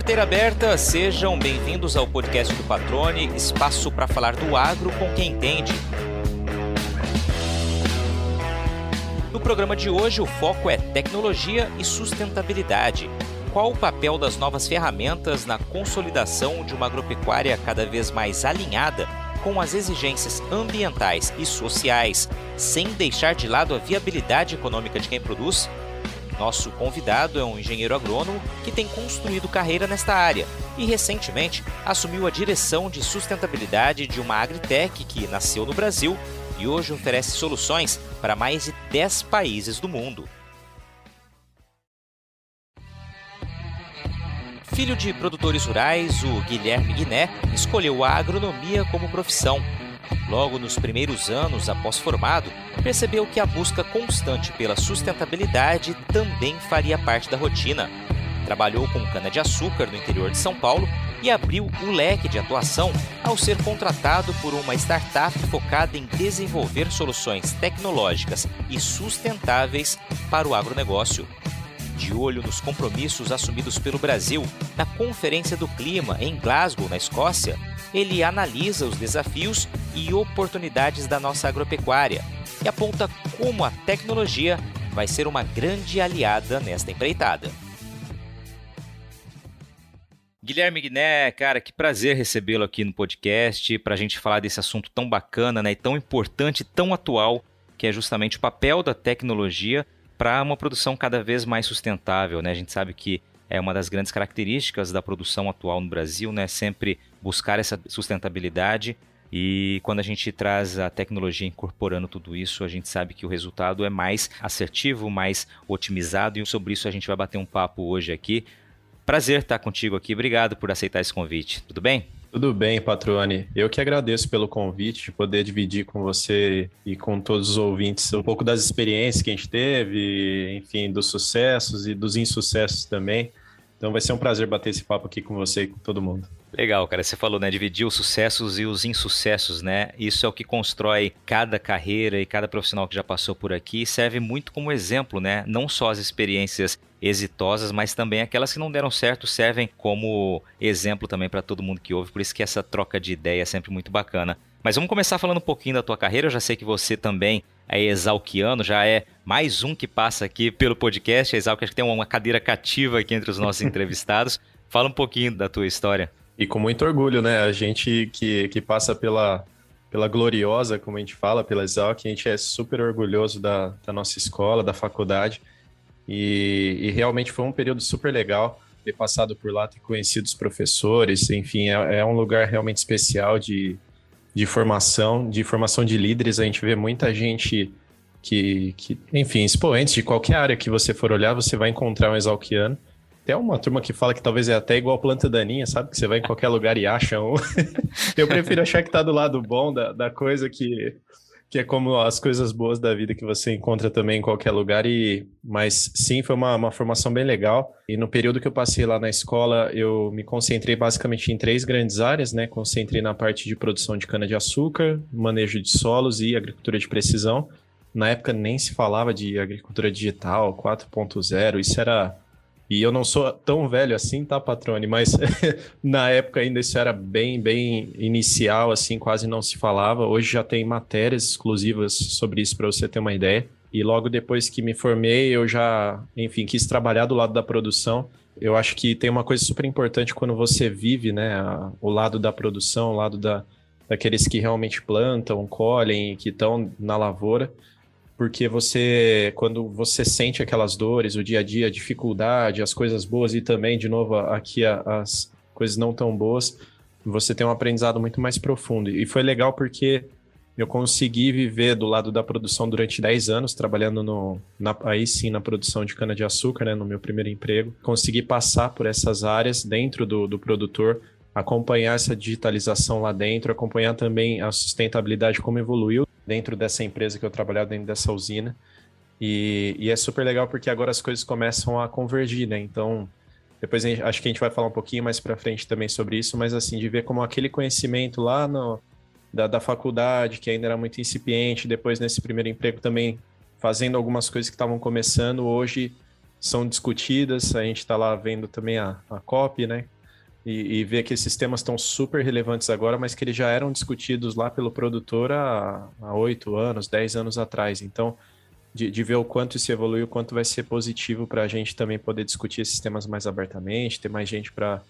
Porteira aberta, sejam bem-vindos ao podcast do Patrone, espaço para falar do agro com quem entende. No programa de hoje, o foco é tecnologia e sustentabilidade. Qual o papel das novas ferramentas na consolidação de uma agropecuária cada vez mais alinhada com as exigências ambientais e sociais, sem deixar de lado a viabilidade econômica de quem produz? Nosso convidado é um engenheiro agrônomo que tem construído carreira nesta área e recentemente assumiu a direção de sustentabilidade de uma agritech que nasceu no Brasil e hoje oferece soluções para mais de 10 países do mundo. Filho de produtores rurais, o Guilherme Guiné escolheu a agronomia como profissão Logo nos primeiros anos após formado, percebeu que a busca constante pela sustentabilidade também faria parte da rotina. Trabalhou com cana-de-açúcar no interior de São Paulo e abriu o leque de atuação ao ser contratado por uma startup focada em desenvolver soluções tecnológicas e sustentáveis para o agronegócio. De olho nos compromissos assumidos pelo Brasil na Conferência do Clima em Glasgow, na Escócia, ele analisa os desafios e oportunidades da nossa agropecuária e aponta como a tecnologia vai ser uma grande aliada nesta empreitada. Guilherme Guiné, cara, que prazer recebê-lo aqui no podcast para a gente falar desse assunto tão bacana né, e tão importante, tão atual, que é justamente o papel da tecnologia para uma produção cada vez mais sustentável. Né? A gente sabe que é uma das grandes características da produção atual no Brasil, né? Sempre buscar essa sustentabilidade e quando a gente traz a tecnologia incorporando tudo isso, a gente sabe que o resultado é mais assertivo, mais otimizado e sobre isso a gente vai bater um papo hoje aqui. Prazer estar contigo aqui. Obrigado por aceitar esse convite. Tudo bem? Tudo bem, Patrone. Eu que agradeço pelo convite, de poder dividir com você e com todos os ouvintes um pouco das experiências que a gente teve, enfim, dos sucessos e dos insucessos também. Então vai ser um prazer bater esse papo aqui com você e com todo mundo. Legal, cara. Você falou, né? Dividir os sucessos e os insucessos, né? Isso é o que constrói cada carreira e cada profissional que já passou por aqui. Serve muito como exemplo, né? Não só as experiências exitosas, mas também aquelas que não deram certo servem como exemplo também para todo mundo que ouve. Por isso que essa troca de ideia é sempre muito bacana. Mas vamos começar falando um pouquinho da tua carreira. Eu já sei que você também é exalquiano, já é mais um que passa aqui pelo podcast. A Exalc acho que tem uma cadeira cativa aqui entre os nossos entrevistados. Fala um pouquinho da tua história. E com muito orgulho, né? A gente que, que passa pela, pela gloriosa, como a gente fala, pela Exalc, a gente é super orgulhoso da, da nossa escola, da faculdade. E, e, realmente foi um período super legal ter passado por lá, ter conhecido os professores, enfim, é, é um lugar realmente especial de, de formação, de formação de líderes. A gente vê muita gente que, que, enfim, expoentes de qualquer área que você for olhar, você vai encontrar um exalquiano. Até uma turma que fala que talvez é até igual planta daninha, sabe? Que você vai em qualquer lugar e acha um. Eu prefiro achar que tá do lado bom da, da coisa que, que é como as coisas boas da vida que você encontra também em qualquer lugar. E mas sim, foi uma, uma formação bem legal. E no período que eu passei lá na escola, eu me concentrei basicamente em três grandes áreas, né? Concentrei na parte de produção de cana de açúcar, manejo de solos e agricultura de precisão. Na época nem se falava de agricultura digital 4.0, isso era e eu não sou tão velho assim, tá, Patrone? Mas na época ainda isso era bem, bem inicial, assim, quase não se falava. Hoje já tem matérias exclusivas sobre isso para você ter uma ideia. E logo depois que me formei, eu já, enfim, quis trabalhar do lado da produção. Eu acho que tem uma coisa super importante quando você vive, né, a, o lado da produção, o lado da, daqueles que realmente plantam, colhem, que estão na lavoura porque você, quando você sente aquelas dores, o dia a dia, a dificuldade, as coisas boas e também, de novo, aqui as coisas não tão boas, você tem um aprendizado muito mais profundo. E foi legal porque eu consegui viver do lado da produção durante 10 anos, trabalhando no, na, aí sim na produção de cana-de-açúcar, né, no meu primeiro emprego. Consegui passar por essas áreas dentro do, do produtor, acompanhar essa digitalização lá dentro, acompanhar também a sustentabilidade, como evoluiu dentro dessa empresa que eu trabalhava, dentro dessa usina. E, e, é super legal porque agora as coisas começam a convergir, né? Então, depois gente, acho que a gente vai falar um pouquinho mais para frente também sobre isso, mas assim, de ver como aquele conhecimento lá no, da, da faculdade, que ainda era muito incipiente, depois nesse primeiro emprego também fazendo algumas coisas que estavam começando, hoje são discutidas. A gente está lá vendo também a, a COP, né? E, e vê que esses temas estão super relevantes agora, mas que eles já eram discutidos lá pelo produtor há oito anos, dez anos atrás. Então, de, de, ver o quanto isso evoluiu, o quanto vai ser positivo para a gente também poder discutir esses temas mais abertamente, ter mais gente para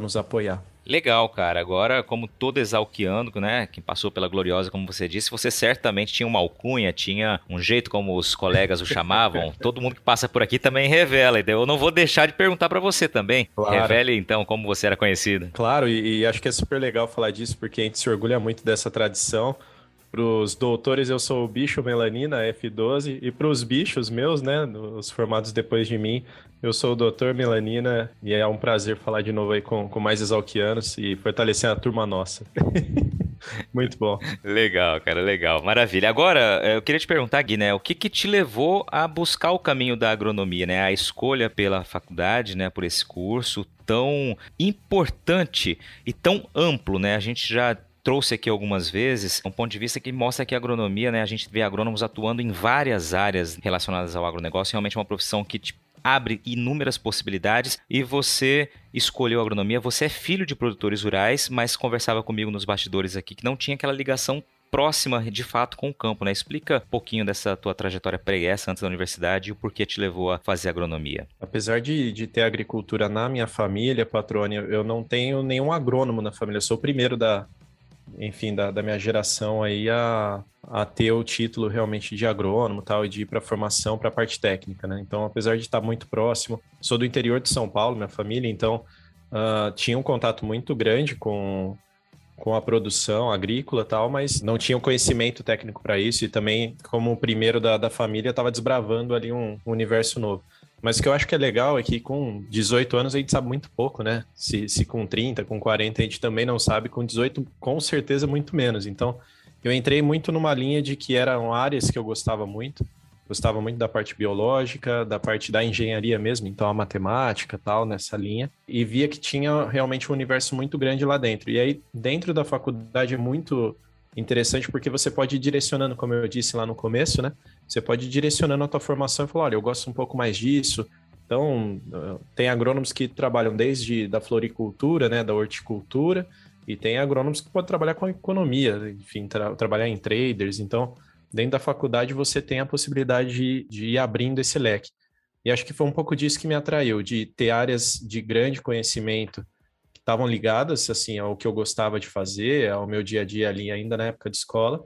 nos apoiar. Legal, cara. Agora, como todo exalquiano, né, quem passou pela Gloriosa, como você disse, você certamente tinha uma alcunha, tinha um jeito como os colegas o chamavam. todo mundo que passa por aqui também revela. Então eu não vou deixar de perguntar para você também. Claro. Revele então como você era conhecido. Claro, e, e acho que é super legal falar disso porque a gente se orgulha muito dessa tradição. Para os doutores, eu sou o bicho melanina F12, e para os bichos meus, né, os formados depois de mim, eu sou o doutor melanina, e é um prazer falar de novo aí com, com mais exalquianos e fortalecer a turma nossa. Muito bom. Legal, cara, legal. Maravilha. Agora, eu queria te perguntar, Gui, né, o que, que te levou a buscar o caminho da agronomia, né? A escolha pela faculdade, né, por esse curso tão importante e tão amplo, né? A gente já trouxe aqui algumas vezes um ponto de vista que mostra que a agronomia, né, a gente vê agrônomos atuando em várias áreas relacionadas ao agronegócio, realmente é uma profissão que te abre inúmeras possibilidades e você escolheu agronomia, você é filho de produtores rurais, mas conversava comigo nos bastidores aqui que não tinha aquela ligação próxima de fato com o campo, né? Explica um pouquinho dessa tua trajetória pregressa antes da universidade e o porquê te levou a fazer agronomia. Apesar de, de ter agricultura na minha família, Patrônia, eu não tenho nenhum agrônomo na família. Eu sou o primeiro da, enfim, da, da minha geração aí a, a ter o título realmente de agrônomo tal, e de ir para formação para a parte técnica, né? Então, apesar de estar muito próximo, sou do interior de São Paulo, minha família, então uh, tinha um contato muito grande com, com a produção agrícola tal, mas não tinha um conhecimento técnico para isso e também, como o primeiro da, da família, estava desbravando ali um, um universo novo. Mas o que eu acho que é legal é que com 18 anos a gente sabe muito pouco, né? Se, se com 30, com 40 a gente também não sabe, com 18 com certeza muito menos. Então eu entrei muito numa linha de que eram áreas que eu gostava muito. Gostava muito da parte biológica, da parte da engenharia mesmo, então a matemática tal, nessa linha. E via que tinha realmente um universo muito grande lá dentro. E aí, dentro da faculdade é muito interessante porque você pode ir direcionando, como eu disse lá no começo, né? Você pode ir direcionando a tua formação e falar, olha, eu gosto um pouco mais disso. Então, tem agrônomos que trabalham desde da floricultura, né, da horticultura, e tem agrônomos que podem trabalhar com economia, enfim, tra trabalhar em traders. Então, dentro da faculdade você tem a possibilidade de, de ir abrindo esse leque. E acho que foi um pouco disso que me atraiu, de ter áreas de grande conhecimento estavam ligadas assim ao que eu gostava de fazer, ao meu dia a dia ali ainda na época de escola,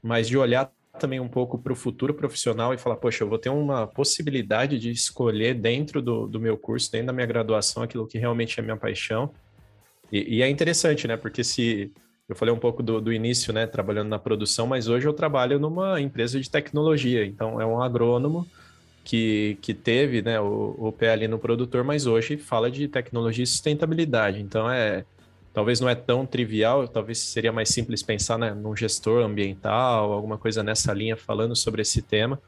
mas de olhar também um pouco para o futuro profissional e falar, poxa, eu vou ter uma possibilidade de escolher dentro do, do meu curso, dentro da minha graduação, aquilo que realmente é minha paixão. E, e é interessante, né? Porque se eu falei um pouco do, do, início, né, trabalhando na produção, mas hoje eu trabalho numa empresa de tecnologia, então é um agrônomo que, que teve né, o, o pé ali no produtor, mas hoje fala de tecnologia e sustentabilidade. Então é, talvez não é tão trivial, talvez seria mais simples pensar né, num gestor ambiental, alguma coisa nessa linha falando sobre esse tema,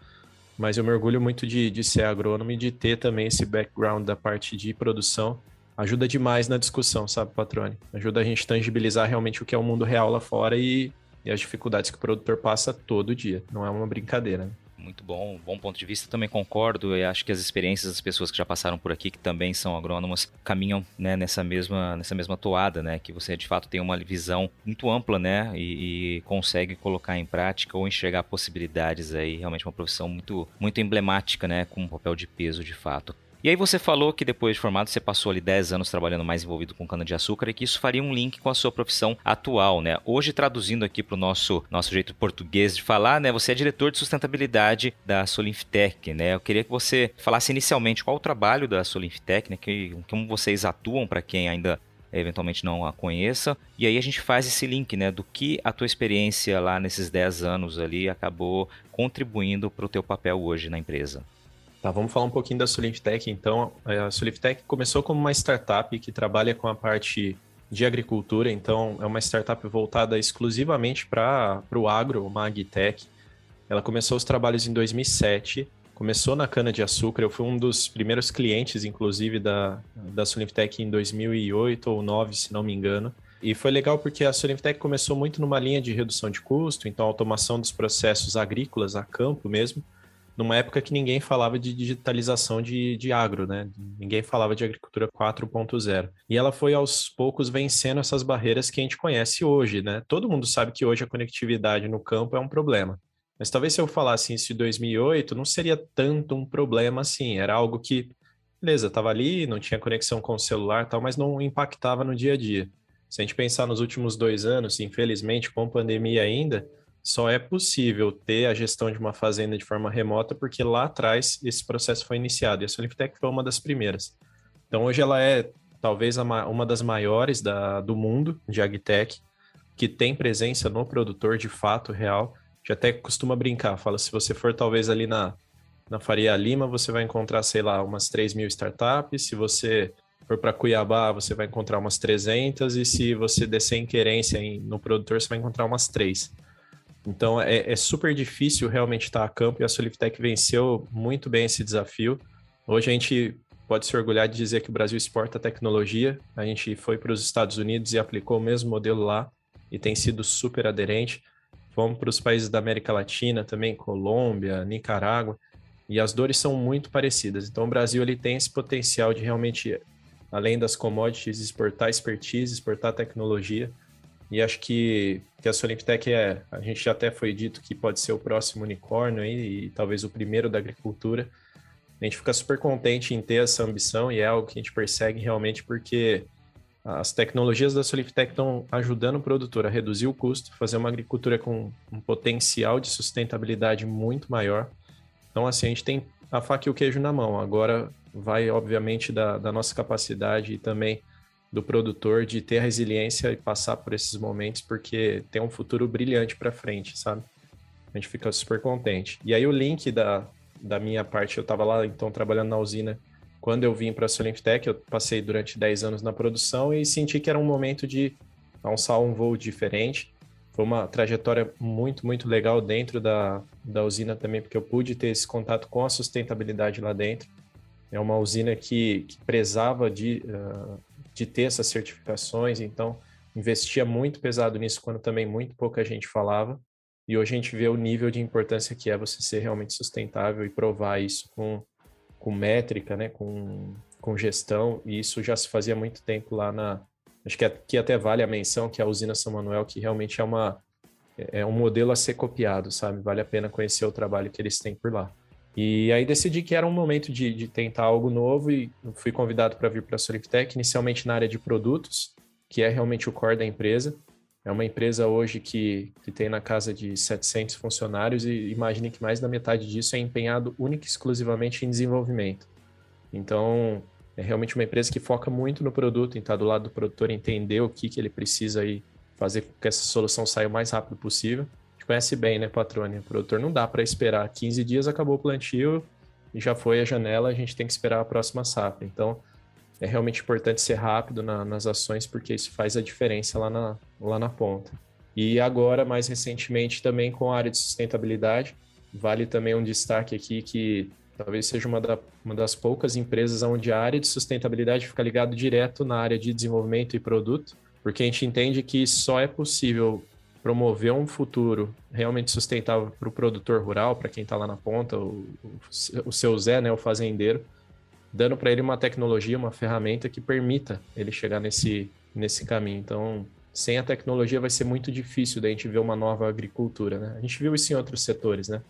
mas eu me orgulho muito de, de ser agrônomo e de ter também esse background da parte de produção. Ajuda demais na discussão, sabe, Patrone? Ajuda a gente tangibilizar realmente o que é o mundo real lá fora e, e as dificuldades que o produtor passa todo dia. Não é uma brincadeira. Né? Muito bom, bom ponto de vista. Também concordo e acho que as experiências das pessoas que já passaram por aqui, que também são agrônomas, caminham né, nessa, mesma, nessa mesma toada, né? Que você de fato tem uma visão muito ampla, né? E, e consegue colocar em prática ou enxergar possibilidades aí. Realmente uma profissão muito, muito emblemática, né? Com um papel de peso de fato. E aí você falou que depois de formado você passou ali 10 anos trabalhando mais envolvido com cana-de-açúcar e que isso faria um link com a sua profissão atual, né? Hoje, traduzindo aqui para o nosso, nosso jeito português de falar, né? Você é diretor de sustentabilidade da Solinftec, né? Eu queria que você falasse inicialmente qual o trabalho da Solinftec, né? Que, como vocês atuam para quem ainda eventualmente não a conheça. E aí a gente faz esse link, né, do que a tua experiência lá nesses 10 anos ali acabou contribuindo para o teu papel hoje na empresa. Tá, vamos falar um pouquinho da Soliftech, então. A Soliftech começou como uma startup que trabalha com a parte de agricultura, então é uma startup voltada exclusivamente para o agro, uma agtech. Ela começou os trabalhos em 2007, começou na cana-de-açúcar, eu fui um dos primeiros clientes, inclusive, da, da em 2008 ou 2009, se não me engano. E foi legal porque a Soliftech começou muito numa linha de redução de custo, então automação dos processos agrícolas a campo mesmo, numa época que ninguém falava de digitalização de, de agro, né? Ninguém falava de agricultura 4.0. E ela foi aos poucos vencendo essas barreiras que a gente conhece hoje, né? Todo mundo sabe que hoje a conectividade no campo é um problema. Mas talvez se eu falasse isso em 2008, não seria tanto um problema assim. Era algo que, beleza, estava ali, não tinha conexão com o celular tal, mas não impactava no dia a dia. Se a gente pensar nos últimos dois anos, infelizmente, com pandemia ainda, só é possível ter a gestão de uma fazenda de forma remota porque lá atrás esse processo foi iniciado e a Soliptec foi uma das primeiras. Então hoje ela é talvez uma das maiores da, do mundo de agtech que tem presença no produtor de fato real. Já até costuma brincar, fala se você for talvez ali na, na Faria Lima, você vai encontrar, sei lá, umas 3 mil startups. Se você for para Cuiabá, você vai encontrar umas 300. E se você descer em querência em, no produtor, você vai encontrar umas 3. Então é, é, super difícil realmente estar a campo e a Soliptec venceu muito bem esse desafio. Hoje a gente pode se orgulhar de dizer que o Brasil exporta tecnologia. A gente foi para os Estados Unidos e aplicou o mesmo modelo lá e tem sido super aderente. Fomos para os países da América Latina também, Colômbia, Nicarágua, e as dores são muito parecidas. Então o Brasil ele tem esse potencial de realmente, além das commodities, exportar expertise, exportar tecnologia e acho que, que a Solimptec é, a gente já até foi dito que pode ser o próximo unicórnio aí, e talvez o primeiro da agricultura. A gente fica super contente em ter essa ambição e é algo que a gente persegue realmente porque as tecnologias da Soliftec estão ajudando o produtor a reduzir o custo, fazer uma agricultura com um potencial de sustentabilidade muito maior. Então, assim, a gente tem a faca e o queijo na mão. Agora vai, obviamente, da, da nossa capacidade e também do produtor de ter resiliência e passar por esses momentos, porque tem um futuro brilhante para frente, sabe? A gente fica super contente. E aí o link da, da minha parte, eu estava lá então trabalhando na usina. Quando eu vim para a Solimtech, eu passei durante 10 anos na produção e senti que era um momento de alçar um voo diferente. Foi uma trajetória muito, muito legal dentro da, da usina também, porque eu pude ter esse contato com a sustentabilidade lá dentro. É uma usina que, que prezava de, uh, de ter essas certificações, então investia muito pesado nisso quando também muito pouca gente falava. E hoje a gente vê o nível de importância que é você ser realmente sustentável e provar isso com, com métrica, né, com, com gestão, e isso já se fazia muito tempo lá na. Acho que aqui até vale a menção que a usina São Manuel, que realmente é uma é um modelo a ser copiado, sabe? Vale a pena conhecer o trabalho que eles têm por lá. E aí decidi que era um momento de, de tentar algo novo e fui convidado para vir para a Soliftech, inicialmente na área de produtos, que é realmente o core da empresa. É uma empresa hoje que, que tem na casa de 700 funcionários e imagine que mais da metade disso é empenhado única e exclusivamente em desenvolvimento. Então, é realmente uma empresa que foca muito no produto, em estar do lado do produtor, entender o que, que ele precisa aí fazer com que essa solução saia o mais rápido possível gente conhece bem, né, Patrônia? O produtor não dá para esperar 15 dias, acabou o plantio e já foi a janela, a gente tem que esperar a próxima safra. Então, é realmente importante ser rápido na, nas ações, porque isso faz a diferença lá na, lá na ponta. E agora, mais recentemente, também com a área de sustentabilidade, vale também um destaque aqui que talvez seja uma, da, uma das poucas empresas onde a área de sustentabilidade fica ligado direto na área de desenvolvimento e produto, porque a gente entende que só é possível promover um futuro realmente sustentável para o produtor rural, para quem está lá na ponta, o, o, seu Zé, né, o fazendeiro, dando para ele uma tecnologia, uma ferramenta que permita ele chegar nesse, nesse caminho. Então, sem a tecnologia vai ser muito difícil da gente ver uma nova agricultura. Né? A gente viu isso em outros setores, né?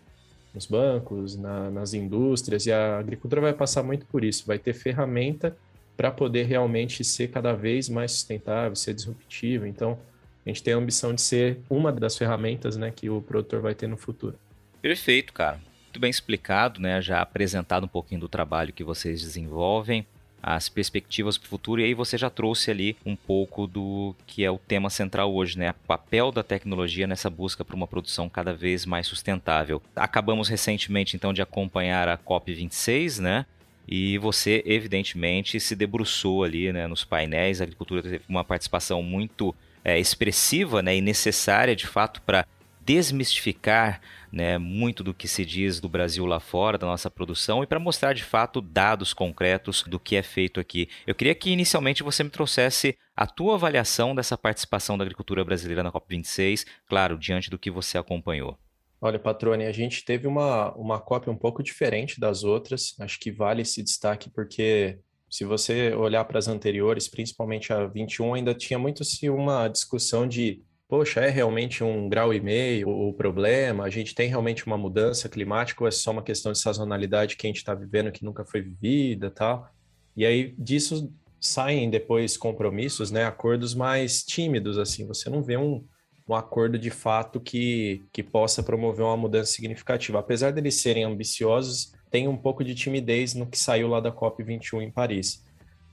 nos bancos, na, nas indústrias, e a agricultura vai passar muito por isso, vai ter ferramenta para poder realmente ser cada vez mais sustentável, ser disruptivo. Então, a gente tem a ambição de ser uma das ferramentas né, que o produtor vai ter no futuro. Perfeito, cara. Muito bem explicado, né? Já apresentado um pouquinho do trabalho que vocês desenvolvem, as perspectivas para o futuro, e aí você já trouxe ali um pouco do que é o tema central hoje, né? O papel da tecnologia nessa busca por uma produção cada vez mais sustentável. Acabamos recentemente, então, de acompanhar a COP26, né? E você, evidentemente, se debruçou ali né, nos painéis. A agricultura teve uma participação muito é, expressiva né, e necessária, de fato, para desmistificar né, muito do que se diz do Brasil lá fora, da nossa produção, e para mostrar de fato dados concretos do que é feito aqui. Eu queria que inicialmente você me trouxesse a tua avaliação dessa participação da agricultura brasileira na COP26, claro, diante do que você acompanhou. Olha, Patrone, a gente teve uma, uma cópia um pouco diferente das outras. Acho que vale esse destaque porque se você olhar para as anteriores, principalmente a 21, ainda tinha muito se uma discussão de poxa, é realmente um grau e meio o problema? A gente tem realmente uma mudança climática ou é só uma questão de sazonalidade que a gente está vivendo que nunca foi vivida tal? E aí disso saem depois compromissos, né, acordos mais tímidos, assim, você não vê um, um acordo de fato que, que possa promover uma mudança significativa. Apesar deles serem ambiciosos, tem um pouco de timidez no que saiu lá da COP21 em Paris.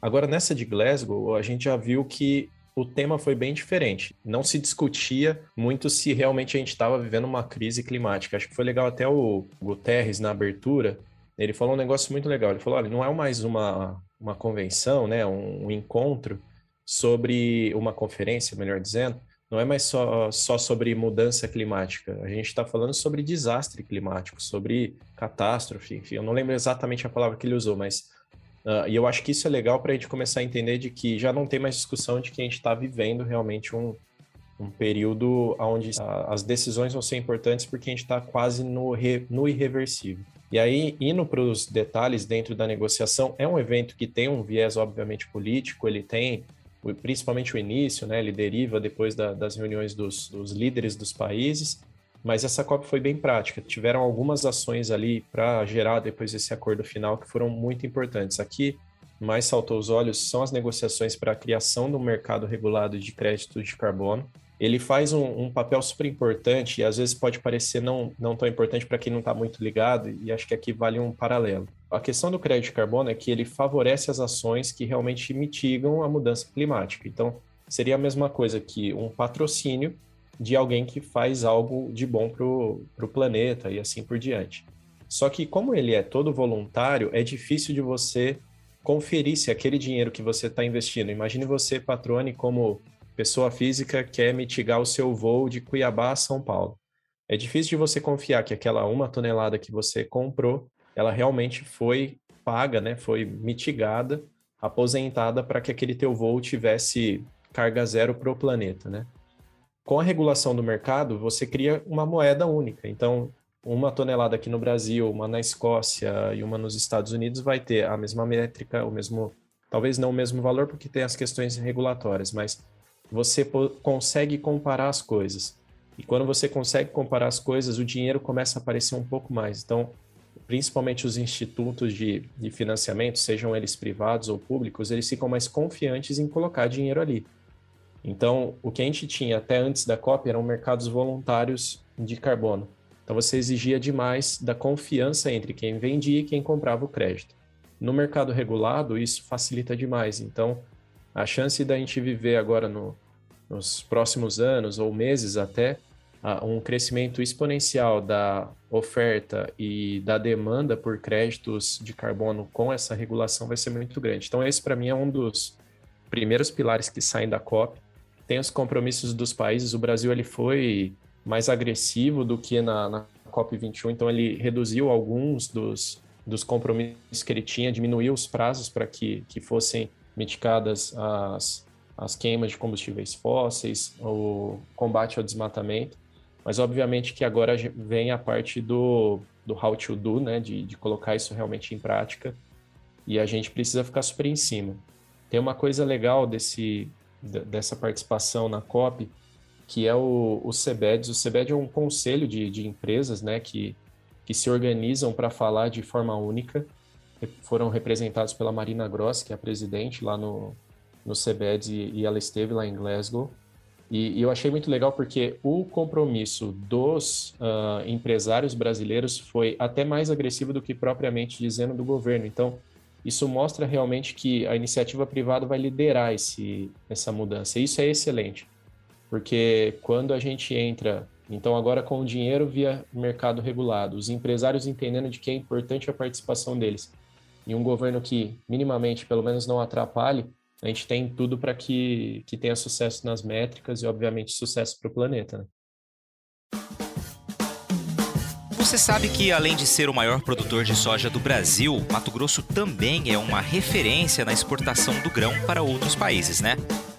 Agora, nessa de Glasgow, a gente já viu que o tema foi bem diferente. Não se discutia muito se realmente a gente estava vivendo uma crise climática. Acho que foi legal até o Guterres na abertura. Ele falou um negócio muito legal. Ele falou: olha, não é mais uma, uma convenção, né, um, um encontro sobre uma conferência, melhor dizendo, não é mais só, só sobre mudança climática. A gente está falando sobre desastre climático, sobre catástrofe. Enfim, eu não lembro exatamente a palavra que ele usou, mas Uh, e eu acho que isso é legal para a gente começar a entender de que já não tem mais discussão de que a gente está vivendo realmente um, um período onde as decisões vão ser importantes porque a gente está quase no, re, no irreversível. E aí, indo para os detalhes dentro da negociação, é um evento que tem um viés, obviamente, político, ele tem principalmente o início, né? Ele deriva depois da, das reuniões dos, dos líderes dos países, mas essa COP foi bem prática. Tiveram algumas ações ali para gerar depois esse acordo final que foram muito importantes. Aqui, mais saltou os olhos são as negociações para a criação do mercado regulado de crédito de carbono. Ele faz um, um papel super importante e às vezes pode parecer não, não tão importante para quem não está muito ligado, e acho que aqui vale um paralelo. A questão do crédito de carbono é que ele favorece as ações que realmente mitigam a mudança climática. Então, seria a mesma coisa que um patrocínio de alguém que faz algo de bom para o planeta e assim por diante. Só que, como ele é todo voluntário, é difícil de você conferir se aquele dinheiro que você está investindo. Imagine você, patrone, como pessoa física, quer mitigar o seu voo de Cuiabá a São Paulo. É difícil de você confiar que aquela uma tonelada que você comprou, ela realmente foi paga, né? Foi mitigada, aposentada para que aquele teu voo tivesse carga zero para o planeta, né? com a regulação do mercado, você cria uma moeda única. Então, uma tonelada aqui no Brasil, uma na Escócia e uma nos Estados Unidos vai ter a mesma métrica, o mesmo, talvez não o mesmo valor, porque tem as questões regulatórias, mas você consegue comparar as coisas. E quando você consegue comparar as coisas, o dinheiro começa a aparecer um pouco mais. Então, principalmente os institutos de, de financiamento, sejam eles privados ou públicos, eles ficam mais confiantes em colocar dinheiro ali. Então, o que a gente tinha até antes da COP eram mercados voluntários de carbono. Então, você exigia demais da confiança entre quem vendia e quem comprava o crédito. No mercado regulado, isso facilita demais. Então, a chance da gente viver agora no, nos próximos anos ou meses até um crescimento exponencial da oferta e da demanda por créditos de carbono com essa regulação vai ser muito grande. Então, esse para mim é um dos primeiros pilares que saem da COP tem os compromissos dos países. O Brasil ele foi mais agressivo do que na, na COP21, então ele reduziu alguns dos, dos compromissos que ele tinha, diminuiu os prazos para que, que fossem mitigadas as, as queimas de combustíveis fósseis, o combate ao desmatamento. Mas obviamente que agora vem a parte do, do how to do, né, de, de colocar isso realmente em prática, e a gente precisa ficar super em cima. Tem uma coisa legal desse, dessa participação na COP, que é o, o CEBEDS. O CEBED é um conselho de, de empresas né, que, que se organizam para falar de forma única. Foram representados pela Marina Gross, que é a presidente lá no, no CEBEDS, e, e ela esteve lá em Glasgow. E, e, eu achei muito legal porque o compromisso dos uh, empresários brasileiros foi até mais agressivo do que propriamente dizendo do governo. Então, isso mostra realmente que a iniciativa privada vai liderar esse, essa mudança. E isso é excelente, porque quando a gente entra, então agora com o dinheiro via mercado regulado, os empresários entendendo de que é importante a participação deles, e um governo que minimamente, pelo menos não atrapalhe, a gente tem tudo para que, que tenha sucesso nas métricas e, obviamente, sucesso para o planeta. Né? Você sabe que, além de ser o maior produtor de soja do Brasil, Mato Grosso também é uma referência na exportação do grão para outros países, né?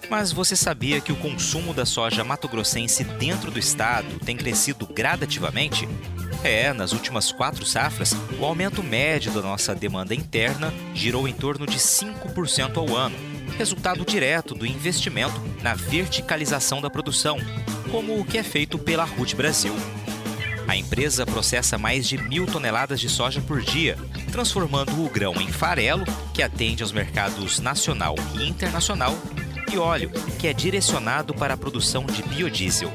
Mas você sabia que o consumo da soja mato-grossense dentro do estado tem crescido gradativamente? É, nas últimas quatro safras, o aumento médio da nossa demanda interna girou em torno de 5% ao ano, resultado direto do investimento na verticalização da produção, como o que é feito pela RUT Brasil. A empresa processa mais de mil toneladas de soja por dia, transformando o grão em farelo, que atende aos mercados nacional e internacional, e óleo, que é direcionado para a produção de biodiesel.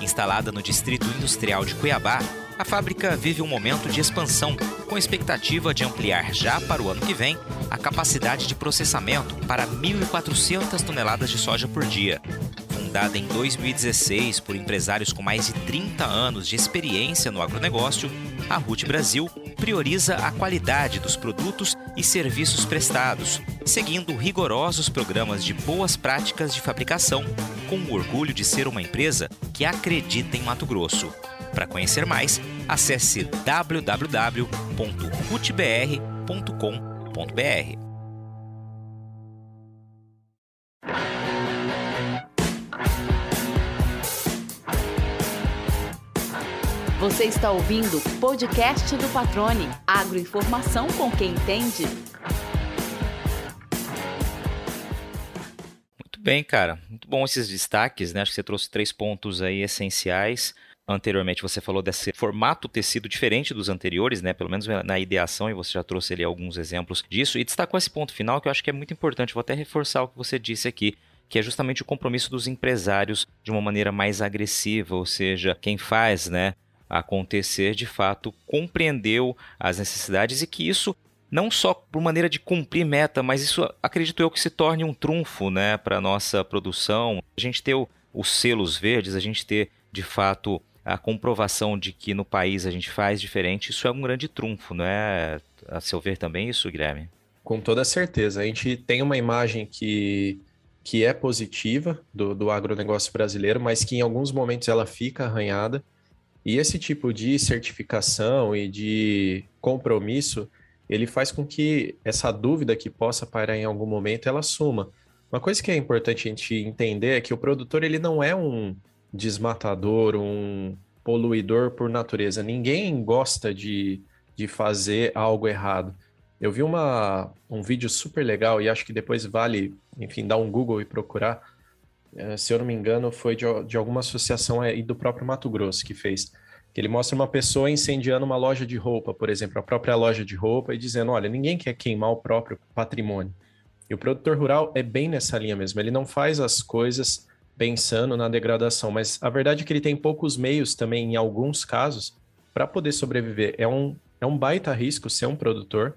Instalada no Distrito Industrial de Cuiabá, a fábrica vive um momento de expansão, com expectativa de ampliar já para o ano que vem a capacidade de processamento para 1.400 toneladas de soja por dia. Fundada em 2016 por empresários com mais de 30 anos de experiência no agronegócio, a RUT Brasil prioriza a qualidade dos produtos e serviços prestados, seguindo rigorosos programas de boas práticas de fabricação, com o orgulho de ser uma empresa que acredita em Mato Grosso. Para conhecer mais, acesse www.rutbr.com.br. Você está ouvindo o podcast do Patrone. Agroinformação com quem entende. Muito bem, cara. Muito bom esses destaques, né? Acho que você trouxe três pontos aí essenciais anteriormente você falou desse formato ter sido diferente dos anteriores, né? Pelo menos na ideação, e você já trouxe ali alguns exemplos disso, e destacou esse ponto final que eu acho que é muito importante. Vou até reforçar o que você disse aqui. Que é justamente o compromisso dos empresários de uma maneira mais agressiva, ou seja, quem faz né, acontecer de fato compreendeu as necessidades e que isso não só por maneira de cumprir meta, mas isso acredito eu que se torne um trunfo né, para a nossa produção. A gente ter o, os selos verdes, a gente ter de fato a comprovação de que no país a gente faz diferente, isso é um grande trunfo, não é? A seu ver também isso, Guilherme? Com toda certeza. A gente tem uma imagem que, que é positiva do, do agronegócio brasileiro, mas que em alguns momentos ela fica arranhada. E esse tipo de certificação e de compromisso, ele faz com que essa dúvida que possa parar em algum momento, ela suma. Uma coisa que é importante a gente entender é que o produtor ele não é um, desmatador, um poluidor por natureza. Ninguém gosta de, de fazer algo errado. Eu vi uma, um vídeo super legal e acho que depois vale, enfim, dar um Google e procurar. É, se eu não me engano, foi de, de alguma associação aí do próprio Mato Grosso que fez. Que ele mostra uma pessoa incendiando uma loja de roupa, por exemplo, a própria loja de roupa, e dizendo: olha, ninguém quer queimar o próprio patrimônio. E o produtor rural é bem nessa linha mesmo. Ele não faz as coisas pensando na degradação, mas a verdade é que ele tem poucos meios também, em alguns casos, para poder sobreviver. É um, é um baita risco ser um produtor,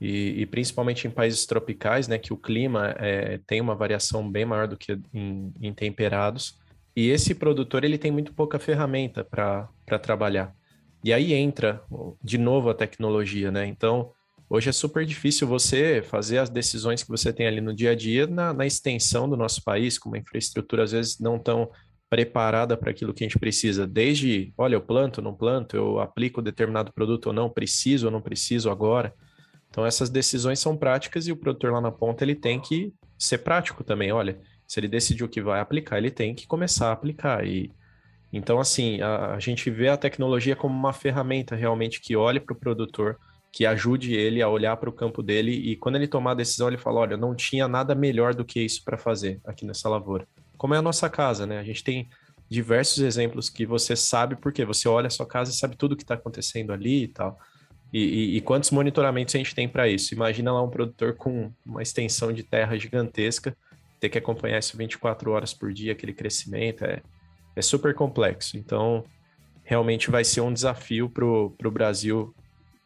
e, e principalmente em países tropicais, né, que o clima é, tem uma variação bem maior do que em, em temperados, e esse produtor ele tem muito pouca ferramenta para trabalhar. E aí entra, de novo, a tecnologia, né? Então, Hoje é super difícil você fazer as decisões que você tem ali no dia a dia na, na extensão do nosso país, com uma infraestrutura às vezes não tão preparada para aquilo que a gente precisa. Desde, olha, eu planto, não planto, eu aplico determinado produto ou não, preciso ou não preciso agora. Então essas decisões são práticas e o produtor lá na ponta ele tem que ser prático também. Olha, se ele decidiu que vai aplicar, ele tem que começar a aplicar. E então assim a, a gente vê a tecnologia como uma ferramenta realmente que olhe para o produtor que ajude ele a olhar para o campo dele e quando ele tomar a decisão ele fala, olha, não tinha nada melhor do que isso para fazer aqui nessa lavoura. Como é a nossa casa, né? A gente tem diversos exemplos que você sabe porque você olha a sua casa e sabe tudo o que está acontecendo ali e tal. E, e, e, quantos monitoramentos a gente tem para isso? Imagina lá um produtor com uma extensão de terra gigantesca, ter que acompanhar isso 24 horas por dia, aquele crescimento, é, é super complexo. Então, realmente vai ser um desafio para o Brasil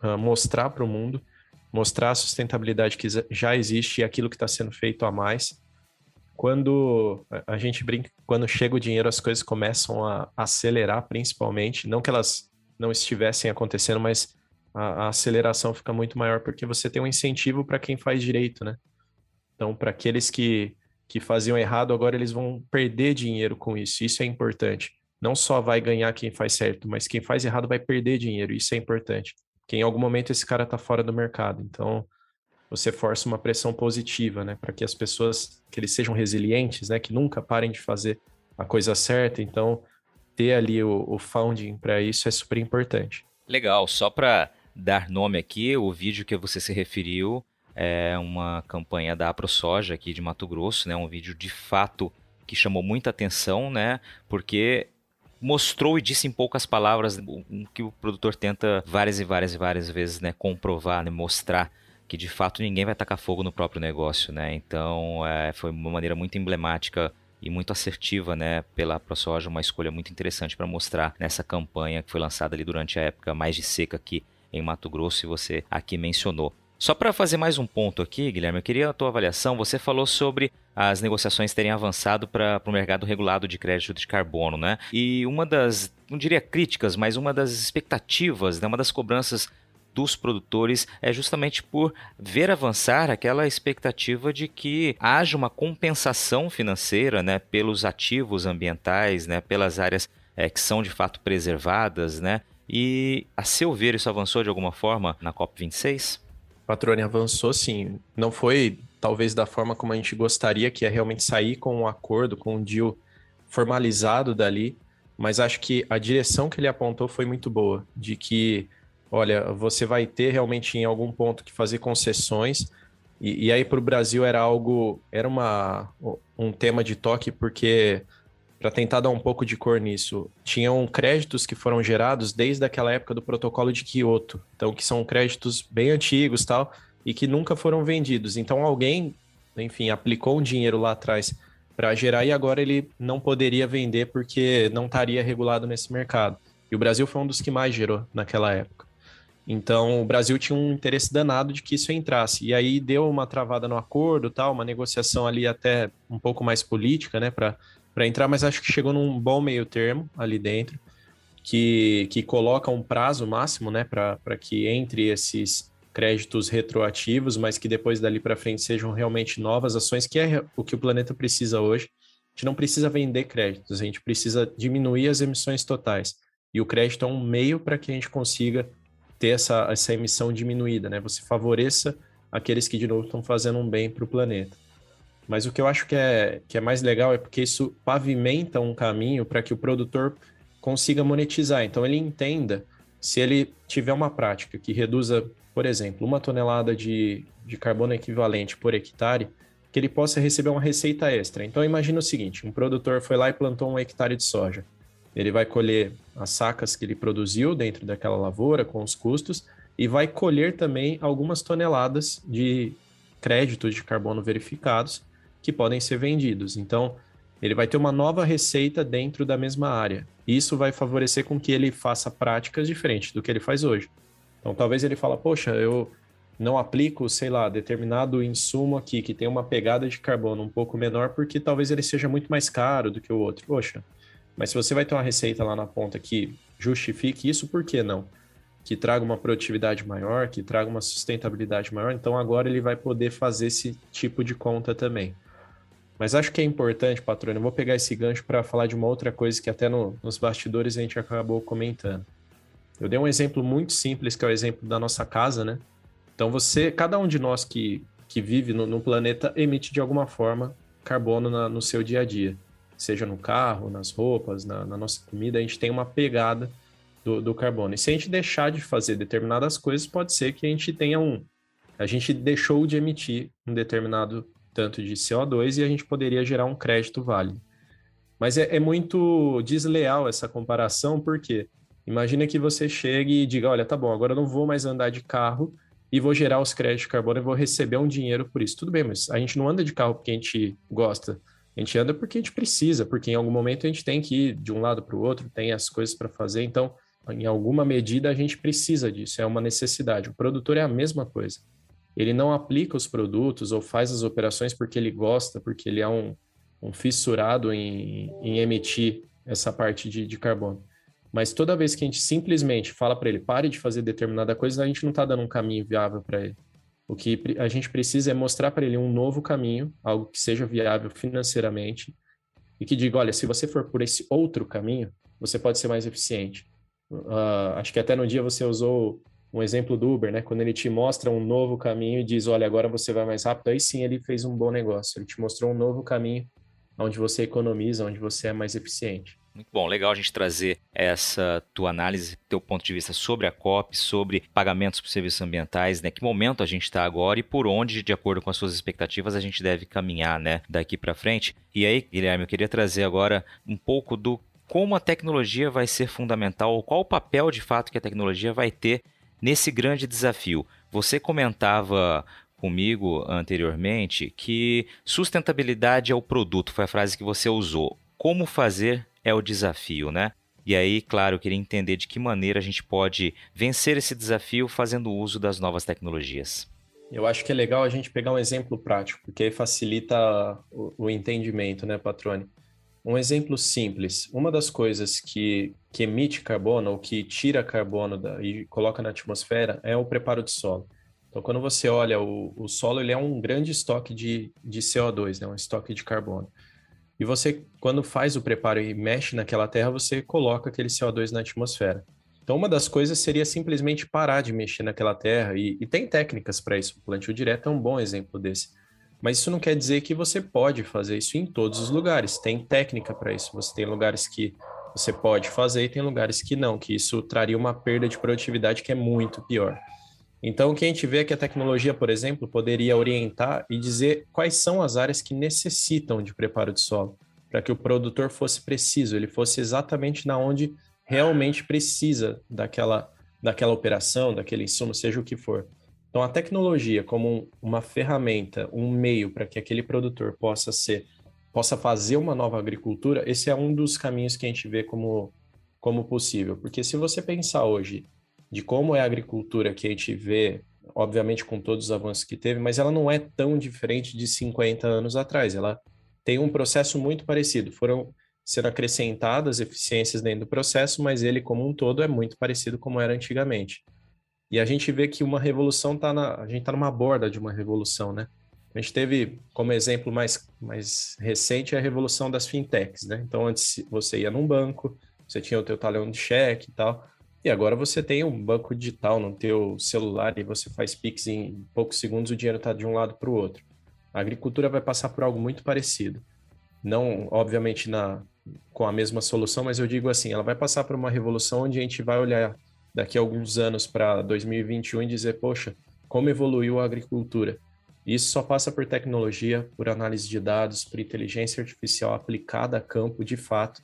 uh, mostrar para o mundo, mostrar a sustentabilidade que já existe e aquilo que está sendo feito a mais. Quando a gente brinca, quando chega o dinheiro, as coisas começam a acelerar, principalmente. Não que elas não estivessem acontecendo, mas a, a aceleração fica muito maior porque você tem um incentivo para quem faz direito, né? Então, para aqueles que, que faziam errado, agora eles vão perder dinheiro com isso. Isso é importante. Não só vai ganhar quem faz certo, mas quem faz errado vai perder dinheiro. Isso é importante que em algum momento esse cara está fora do mercado. Então, você força uma pressão positiva, né? Para que as pessoas, que eles sejam resilientes, né? Que nunca parem de fazer a coisa certa. Então, ter ali o, o founding para isso é super importante. Legal. Só para dar nome aqui, o vídeo que você se referiu é uma campanha da AproSoja aqui de Mato Grosso, né? Um vídeo de fato que chamou muita atenção, né? Porque mostrou e disse em poucas palavras o que o produtor tenta várias e várias e várias vezes, né, comprovar, né, mostrar que de fato ninguém vai tacar fogo no próprio negócio, né? Então é, foi uma maneira muito emblemática e muito assertiva, né, pela ProSoja, uma escolha muito interessante para mostrar nessa campanha que foi lançada ali durante a época mais de seca aqui em Mato Grosso e você aqui mencionou. Só para fazer mais um ponto aqui, Guilherme, eu queria a tua avaliação. Você falou sobre as negociações terem avançado para o mercado regulado de crédito de carbono, né? E uma das, não diria críticas, mas uma das expectativas, né, uma das cobranças dos produtores é justamente por ver avançar aquela expectativa de que haja uma compensação financeira né, pelos ativos ambientais, né, pelas áreas é, que são de fato preservadas, né? E, a seu ver, isso avançou de alguma forma na COP26? Patrone avançou sim. Não foi talvez da forma como a gente gostaria, que é realmente sair com um acordo, com um deal formalizado dali, mas acho que a direção que ele apontou foi muito boa, de que, olha, você vai ter realmente em algum ponto que fazer concessões, e, e aí para o Brasil era algo, era uma, um tema de toque, porque para tentar dar um pouco de cor nisso, tinham créditos que foram gerados desde aquela época do protocolo de Kyoto. Então, que são créditos bem antigos tal, e que nunca foram vendidos. Então, alguém, enfim, aplicou um dinheiro lá atrás para gerar e agora ele não poderia vender porque não estaria regulado nesse mercado. E o Brasil foi um dos que mais gerou naquela época. Então, o Brasil tinha um interesse danado de que isso entrasse. E aí deu uma travada no acordo, tal, uma negociação ali até um pouco mais política, né, para para entrar, mas acho que chegou num bom meio termo ali dentro, que, que coloca um prazo máximo, né, para que entre esses créditos retroativos, mas que depois dali para frente sejam realmente novas ações, que é o que o planeta precisa hoje. A gente não precisa vender créditos, a gente precisa diminuir as emissões totais. E o crédito é um meio para que a gente consiga ter essa, essa emissão diminuída, né? Você favoreça aqueles que, de novo, estão fazendo um bem para o planeta. Mas o que eu acho que é, que é mais legal é porque isso pavimenta um caminho para que o produtor consiga monetizar. Então, ele entenda se ele tiver uma prática que reduza, por exemplo, uma tonelada de, de carbono equivalente por hectare, que ele possa receber uma receita extra. Então, imagina o seguinte: um produtor foi lá e plantou um hectare de soja. Ele vai colher as sacas que ele produziu dentro daquela lavoura, com os custos, e vai colher também algumas toneladas de créditos de carbono verificados que podem ser vendidos. Então, ele vai ter uma nova receita dentro da mesma área. Isso vai favorecer com que ele faça práticas diferentes do que ele faz hoje. Então, talvez ele fala, poxa, eu não aplico, sei lá, determinado insumo aqui que tem uma pegada de carbono um pouco menor, porque talvez ele seja muito mais caro do que o outro. Poxa, mas se você vai ter uma receita lá na ponta que justifique isso, por que não? Que traga uma produtividade maior, que traga uma sustentabilidade maior, então agora ele vai poder fazer esse tipo de conta também. Mas acho que é importante, patrônio, eu vou pegar esse gancho para falar de uma outra coisa que até no, nos bastidores a gente acabou comentando. Eu dei um exemplo muito simples, que é o exemplo da nossa casa, né? Então você, cada um de nós que, que vive no, no planeta emite de alguma forma carbono na, no seu dia a dia. Seja no carro, nas roupas, na, na nossa comida, a gente tem uma pegada do, do carbono. E se a gente deixar de fazer determinadas coisas, pode ser que a gente tenha um. A gente deixou de emitir um determinado tanto de CO2 e a gente poderia gerar um crédito válido. Mas é, é muito desleal essa comparação, porque imagina que você chegue e diga, olha, tá bom, agora eu não vou mais andar de carro e vou gerar os créditos de carbono e vou receber um dinheiro por isso. Tudo bem, mas a gente não anda de carro porque a gente gosta. A gente anda porque a gente precisa, porque em algum momento a gente tem que ir de um lado para o outro, tem as coisas para fazer. Então, em alguma medida, a gente precisa disso, é uma necessidade. O produtor é a mesma coisa ele não aplica os produtos ou faz as operações porque ele gosta, porque ele é um, um fissurado em, em, emitir essa parte de, de, carbono. Mas toda vez que a gente simplesmente fala para ele pare de fazer determinada coisa, a gente não está dando um caminho viável para ele. O que a gente precisa é mostrar para ele um novo caminho, algo que seja viável financeiramente e que diga, olha, se você for por esse outro caminho, você pode ser mais eficiente. Uh, acho que até no dia você usou um exemplo do Uber, né? Quando ele te mostra um novo caminho e diz, olha, agora você vai mais rápido, aí sim ele fez um bom negócio. Ele te mostrou um novo caminho onde você economiza, onde você é mais eficiente. Muito bom, legal a gente trazer essa tua análise, teu ponto de vista sobre a COP, sobre pagamentos por serviços ambientais, né? Que momento a gente está agora e por onde, de acordo com as suas expectativas, a gente deve caminhar, né? Daqui para frente. E aí, Guilherme, eu queria trazer agora um pouco do como a tecnologia vai ser fundamental, qual o papel de fato que a tecnologia vai ter nesse grande desafio. Você comentava comigo anteriormente que sustentabilidade é o produto, foi a frase que você usou. Como fazer é o desafio, né? E aí, claro, eu queria entender de que maneira a gente pode vencer esse desafio fazendo uso das novas tecnologias. Eu acho que é legal a gente pegar um exemplo prático, porque aí facilita o, entendimento, né, Patrone? Um exemplo simples. Uma das coisas que, que emite carbono ou que tira carbono da, e coloca na atmosfera é o preparo de solo. Então, quando você olha o, o solo, ele é um grande estoque de, de CO2, né? um estoque de carbono. E você, quando faz o preparo e mexe naquela terra, você coloca aquele CO2 na atmosfera. Então, uma das coisas seria simplesmente parar de mexer naquela terra, e, e tem técnicas para isso. O plantio direto é um bom exemplo desse. Mas isso não quer dizer que você pode fazer isso em todos os lugares. Tem técnica para isso. Você tem lugares que você pode fazer e tem lugares que não, que isso traria uma perda de produtividade que é muito pior. Então, o que a gente vê é que a tecnologia, por exemplo, poderia orientar e dizer quais são as áreas que necessitam de preparo de solo, para que o produtor fosse preciso, ele fosse exatamente na onde realmente precisa daquela, daquela operação, daquele insumo, seja o que for. Então, a tecnologia como uma ferramenta, um meio para que aquele produtor possa ser, possa fazer uma nova agricultura, esse é um dos caminhos que a gente vê como, como possível. Porque se você pensar hoje de como é a agricultura que a gente vê, obviamente com todos os avanços que teve, mas ela não é tão diferente de 50 anos atrás. Ela tem um processo muito parecido. Foram sendo acrescentadas eficiências dentro do processo, mas ele como um todo é muito parecido como era antigamente. E a gente vê que uma revolução está na. A gente está numa borda de uma revolução, né? A gente teve como exemplo mais, mais recente a revolução das fintechs, né? Então, antes você ia num banco, você tinha o teu talão de cheque e tal, e agora você tem um banco digital no teu celular e você faz Pix em poucos segundos, o dinheiro está de um lado para o outro. A agricultura vai passar por algo muito parecido. Não, obviamente, na, com a mesma solução, mas eu digo assim, ela vai passar por uma revolução onde a gente vai olhar daqui a alguns anos para 2021 e dizer, poxa, como evoluiu a agricultura. Isso só passa por tecnologia, por análise de dados, por inteligência artificial aplicada a campo de fato.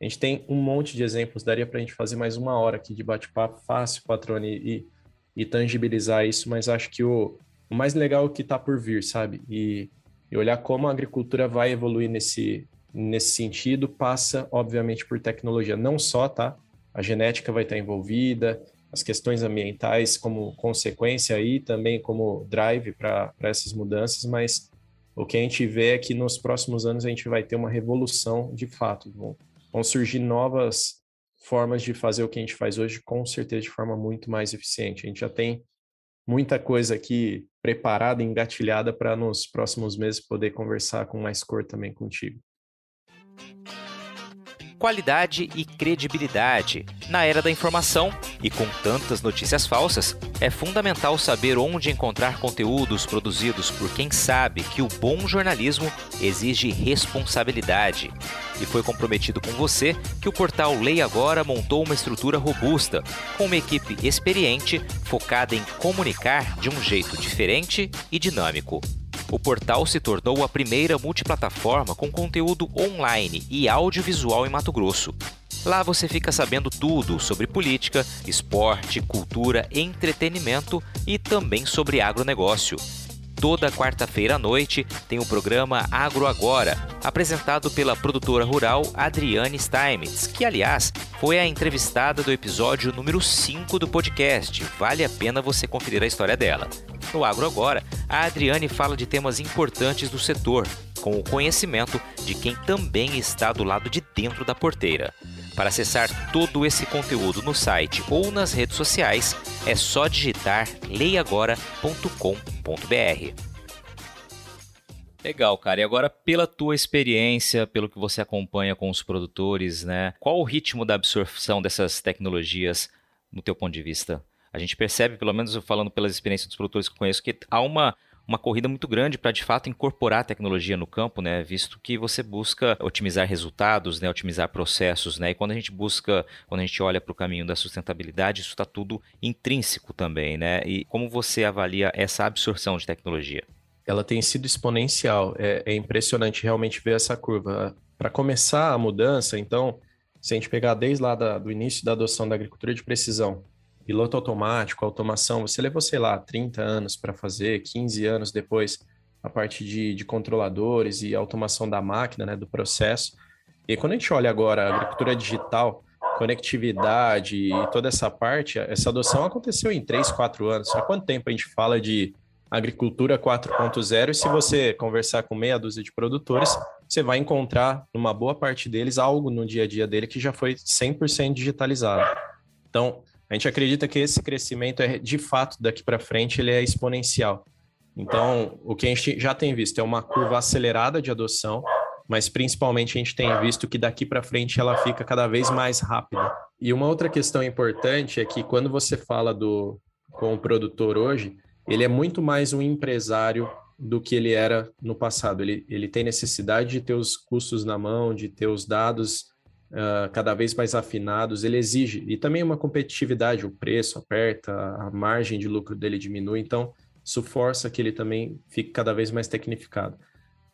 A gente tem um monte de exemplos, daria para a gente fazer mais uma hora aqui de bate-papo fácil, Patrone, e, e tangibilizar isso, mas acho que o, o mais legal é o que está por vir, sabe? E, e olhar como a agricultura vai evoluir nesse, nesse sentido passa, obviamente, por tecnologia. Não só, tá? a genética vai estar envolvida, as questões ambientais como consequência aí também como drive para essas mudanças, mas o que a gente vê é que nos próximos anos a gente vai ter uma revolução de fato. Vão, surgir novas formas de fazer o que a gente faz hoje, com certeza de forma muito mais eficiente. A gente já tem muita coisa aqui preparada, engatilhada para nos próximos meses poder conversar com mais cor também contigo qualidade e credibilidade. Na era da informação e com tantas notícias falsas, é fundamental saber onde encontrar conteúdos produzidos por quem sabe que o bom jornalismo exige responsabilidade. E foi comprometido com você que o portal Lei Agora montou uma estrutura robusta, com uma equipe experiente focada em comunicar de um jeito diferente e dinâmico. O portal se tornou a primeira multiplataforma com conteúdo online e audiovisual em Mato Grosso. Lá você fica sabendo tudo sobre política, esporte, cultura, entretenimento e também sobre agronegócio. Toda quarta-feira à noite tem o programa Agro Agora, apresentado pela produtora rural Adriane Steinmetz, que, aliás, foi a entrevistada do episódio número 5 do podcast. Vale a pena você conferir a história dela. No Agro Agora, a Adriane fala de temas importantes do setor, com o conhecimento de quem também está do lado de dentro da porteira. Para acessar todo esse conteúdo no site ou nas redes sociais, é só digitar leiagora.com.br. Legal, cara. E agora, pela tua experiência, pelo que você acompanha com os produtores, né? Qual o ritmo da absorção dessas tecnologias no teu ponto de vista? A gente percebe, pelo menos falando pelas experiências dos produtores que conheço, que há uma uma corrida muito grande para de fato incorporar tecnologia no campo, né? Visto que você busca otimizar resultados, né? Otimizar processos, né? E quando a gente busca, quando a gente olha para o caminho da sustentabilidade, isso está tudo intrínseco também, né? E como você avalia essa absorção de tecnologia? Ela tem sido exponencial. É, é impressionante realmente ver essa curva. Para começar a mudança, então, se a gente pegar desde lá da, do início da adoção da agricultura de precisão, piloto automático, automação, você levou, sei lá, 30 anos para fazer, 15 anos depois, a parte de, de controladores e automação da máquina, né, do processo. E quando a gente olha agora a agricultura digital, conectividade e toda essa parte, essa adoção aconteceu em 3, 4 anos. Há quanto tempo a gente fala de agricultura 4.0 e se você conversar com meia dúzia de produtores, você vai encontrar numa boa parte deles algo no dia a dia dele que já foi 100% digitalizado. Então, a gente acredita que esse crescimento é de fato daqui para frente ele é exponencial. Então, o que a gente já tem visto é uma curva acelerada de adoção, mas principalmente a gente tem visto que daqui para frente ela fica cada vez mais rápida. E uma outra questão importante é que quando você fala do com o produtor hoje, ele é muito mais um empresário do que ele era no passado. Ele, ele tem necessidade de ter os custos na mão, de ter os dados uh, cada vez mais afinados, ele exige, e também uma competitividade, o preço aperta, a margem de lucro dele diminui, então isso força que ele também fique cada vez mais tecnificado.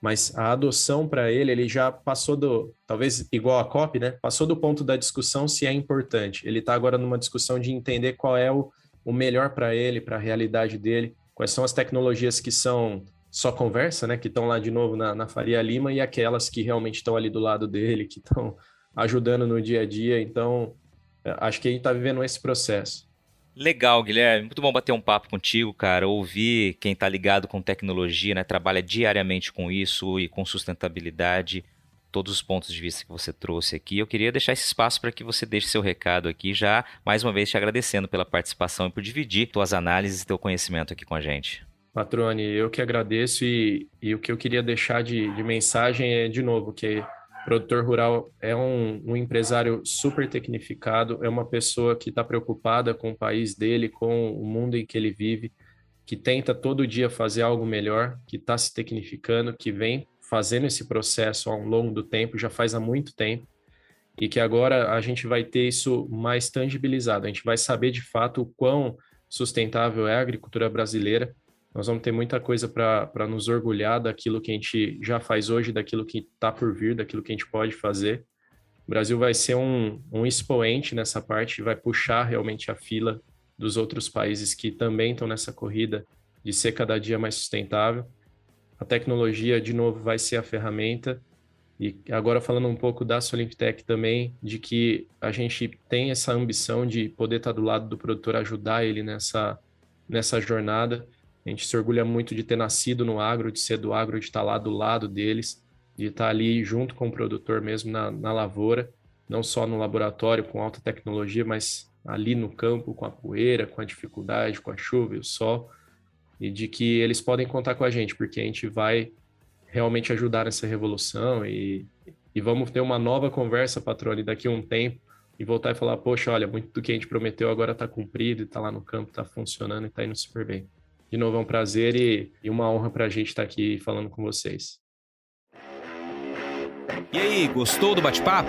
Mas a adoção para ele, ele já passou do, talvez igual a COP, né? Passou do ponto da discussão se é importante. Ele está agora numa discussão de entender qual é o, o melhor para ele, para a realidade dele, quais são as tecnologias que são só conversa, né? Que estão lá de novo na, na Faria Lima e aquelas que realmente estão ali do lado dele, que estão ajudando no dia a dia. Então, acho que a gente está vivendo esse processo. Legal, Guilherme. Muito bom bater um papo contigo, cara. Ouvir quem está ligado com tecnologia, né? Trabalha diariamente com isso e com sustentabilidade. Todos os pontos de vista que você trouxe aqui. Eu queria deixar esse espaço para que você deixe seu recado aqui, já mais uma vez te agradecendo pela participação e por dividir tuas análises e teu conhecimento aqui com a gente. Patrone, eu que agradeço e, e o que eu queria deixar de, de mensagem é, de novo, que produtor rural é um, um, empresário super tecnificado, é uma pessoa que está preocupada com o país dele, com o mundo em que ele vive, que tenta todo dia fazer algo melhor, que está se tecnificando, que vem fazendo esse processo ao longo do tempo, já faz há muito tempo, e que agora a gente vai ter isso mais tangibilizado, a gente vai saber de fato o quão sustentável é a agricultura brasileira nós vamos ter muita coisa para nos orgulhar daquilo que a gente já faz hoje, daquilo que está por vir, daquilo que a gente pode fazer. O Brasil vai ser um, um expoente nessa parte, vai puxar realmente a fila dos outros países que também estão nessa corrida de ser cada dia mais sustentável. A tecnologia, de novo, vai ser a ferramenta. E agora falando um pouco da Solimptech também, de que a gente tem essa ambição de poder estar do lado do produtor, ajudar ele nessa, nessa jornada. A gente se orgulha muito de ter nascido no agro, de ser do agro, de estar lá do lado deles, de estar ali junto com o produtor mesmo na, na lavoura, não só no laboratório com alta tecnologia, mas ali no campo com a poeira, com a dificuldade, com a chuva e o sol, e de que eles podem contar com a gente, porque a gente vai realmente ajudar nessa revolução e, e vamos ter uma nova conversa, patrone, daqui a um tempo e voltar e falar, poxa, olha, muito do que a gente prometeu agora está cumprido, está lá no campo, está funcionando e está indo super bem. De novo, é um prazer e, e uma honra para a gente estar tá aqui falando com vocês. E aí, gostou do bate-papo?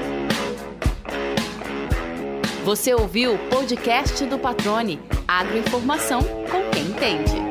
Você ouviu o podcast do Patrone, agroinformação com quem entende.